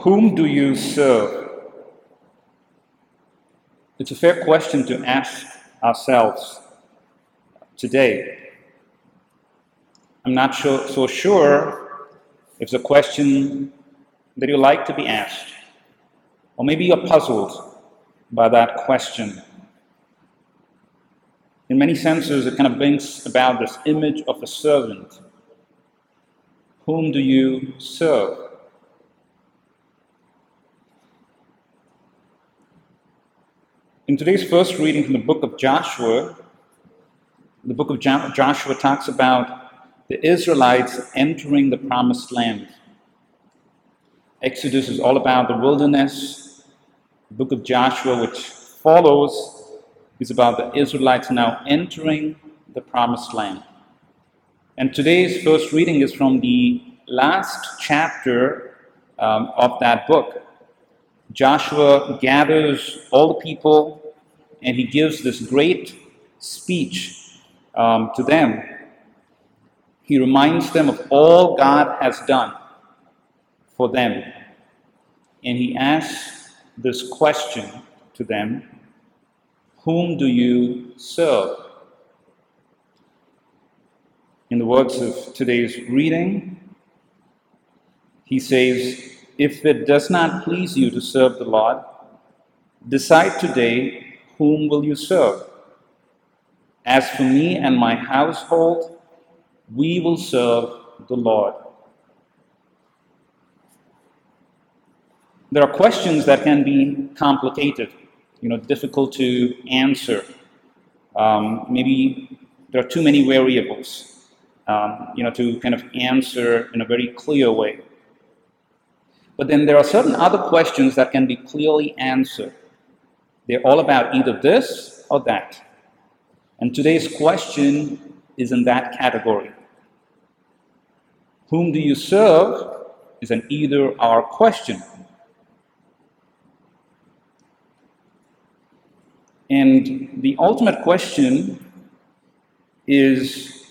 Whom do you serve? It's a fair question to ask ourselves today. I'm not so, so sure if it's a question that you like to be asked, or maybe you're puzzled by that question. In many senses, it kind of brings about this image of a servant. Whom do you serve? In today's first reading from the book of Joshua, the book of Joshua talks about the Israelites entering the promised land. Exodus is all about the wilderness. The book of Joshua, which follows, is about the Israelites now entering the promised land. And today's first reading is from the last chapter um, of that book. Joshua gathers all the people and he gives this great speech um, to them. He reminds them of all God has done for them. And he asks this question to them Whom do you serve? In the words of today's reading, he says, If it does not please you to serve the Lord, decide today whom will you serve? As for me and my household, we will serve the Lord. There are questions that can be complicated, you know, difficult to answer. Um, maybe there are too many variables, um, you know, to kind of answer in a very clear way. But then there are certain other questions that can be clearly answered. They're all about either this or that. And today's question is in that category. Whom do you serve is an either or question. And the ultimate question is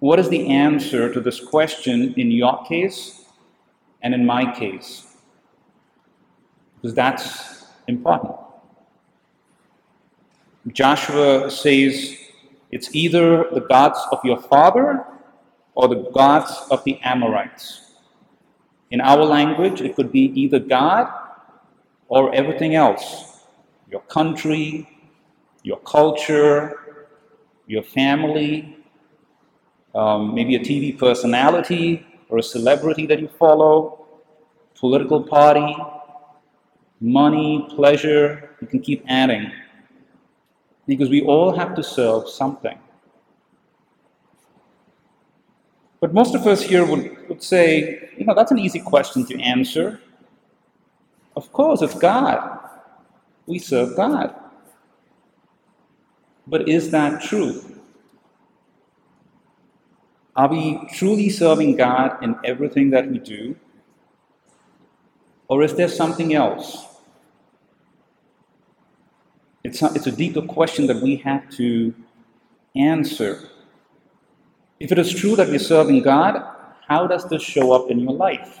what is the answer to this question in your case and in my case? Because that's important. Joshua says it's either the gods of your father or the gods of the Amorites. In our language, it could be either God or everything else your country, your culture, your family, um, maybe a TV personality or a celebrity that you follow, political party, money, pleasure, you can keep adding. Because we all have to serve something. But most of us here would, would say, you know, that's an easy question to answer. Of course, it's God. We serve God. But is that true? Are we truly serving God in everything that we do? Or is there something else? It's, not, it's a deeper question that we have to answer. If it is true that we're serving God, how does this show up in your life?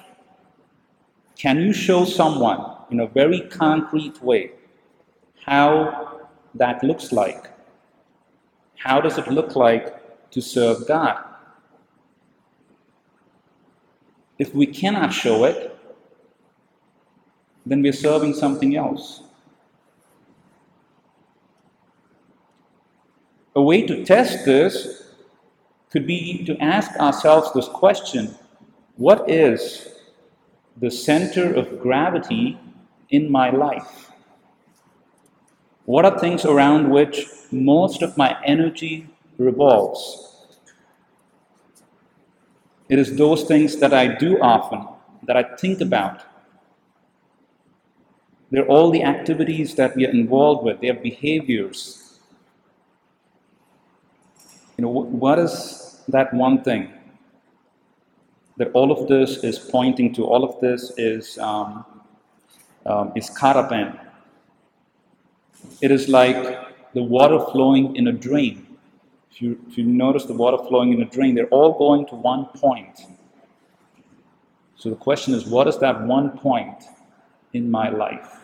Can you show someone in a very concrete way how that looks like? How does it look like to serve God? If we cannot show it, then we're serving something else. A way to test this could be to ask ourselves this question What is the center of gravity in my life? What are things around which most of my energy revolves? It is those things that I do often, that I think about. They're all the activities that we are involved with, their behaviors, know, what is that one thing that all of this is pointing to? All of this is um, um, is caught up in. It is like the water flowing in a drain. If you, if you notice the water flowing in a drain, they're all going to one point. So the question is, what is that one point in my life?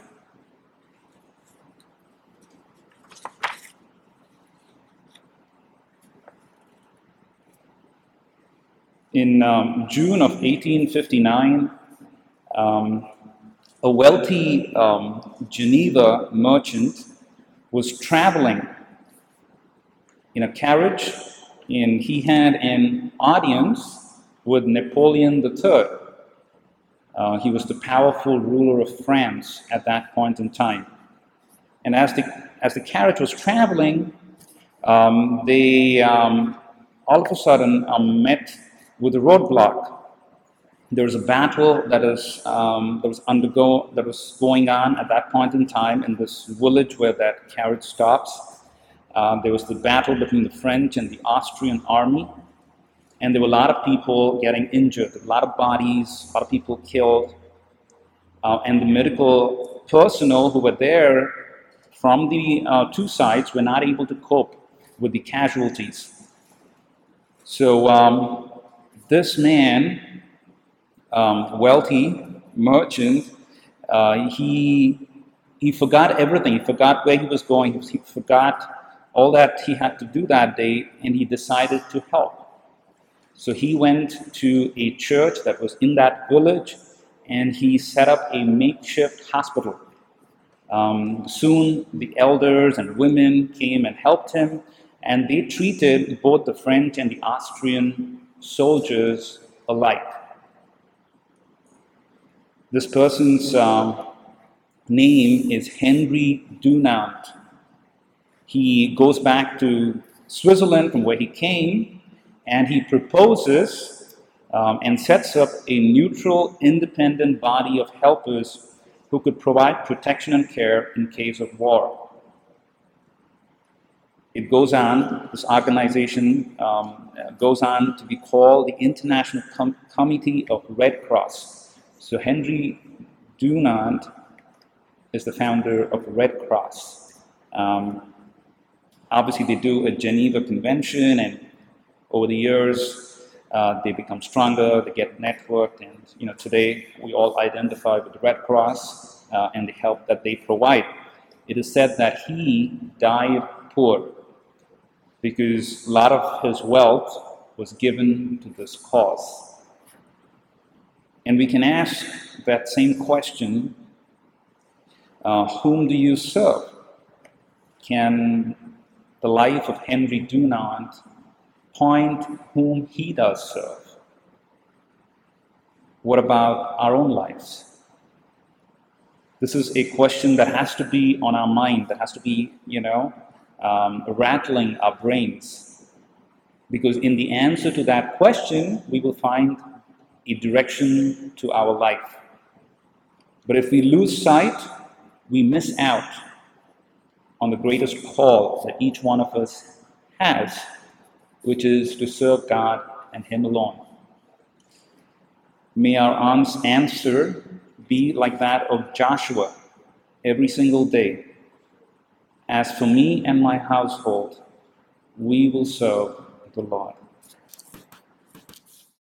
In um, June of 1859, um, a wealthy um, Geneva merchant was traveling in a carriage and he had an audience with Napoleon III. Uh, he was the powerful ruler of France at that point in time. And as the, as the carriage was traveling, um, they um, all of a sudden um, met with a roadblock. There was a battle that, is, um, that was undergo that was going on at that point in time in this village where that carriage stops. Uh, there was the battle between the French and the Austrian army, and there were a lot of people getting injured, a lot of bodies, a lot of people killed, uh, and the medical personnel who were there from the uh, two sides were not able to cope with the casualties. So um, this man, um, wealthy merchant, uh, he he forgot everything. He forgot where he was going. He forgot all that he had to do that day, and he decided to help. So he went to a church that was in that village, and he set up a makeshift hospital. Um, soon, the elders and women came and helped him, and they treated both the French and the Austrian soldiers alike. This person's um, name is Henry Dunant. He goes back to Switzerland from where he came and he proposes um, and sets up a neutral, independent body of helpers who could provide protection and care in case of war. It goes on, this organization um, goes on to be called the International Com- Committee of Red Cross. So Henry Dunant is the founder of Red Cross. Um, obviously, they do a Geneva Convention, and over the years, uh, they become stronger. They get networked, and you know, today we all identify with the Red Cross uh, and the help that they provide. It is said that he died poor because a lot of his wealth was given to this cause. And we can ask that same question uh, Whom do you serve? Can the life of Henry Dunant point whom he does serve? What about our own lives? This is a question that has to be on our mind, that has to be, you know, um, rattling our brains. Because in the answer to that question, we will find a direction to our life. But if we lose sight, we miss out on the greatest call that each one of us has, which is to serve God and Him alone. May our answer be like that of Joshua every single day as for me and my household, we will serve the Lord.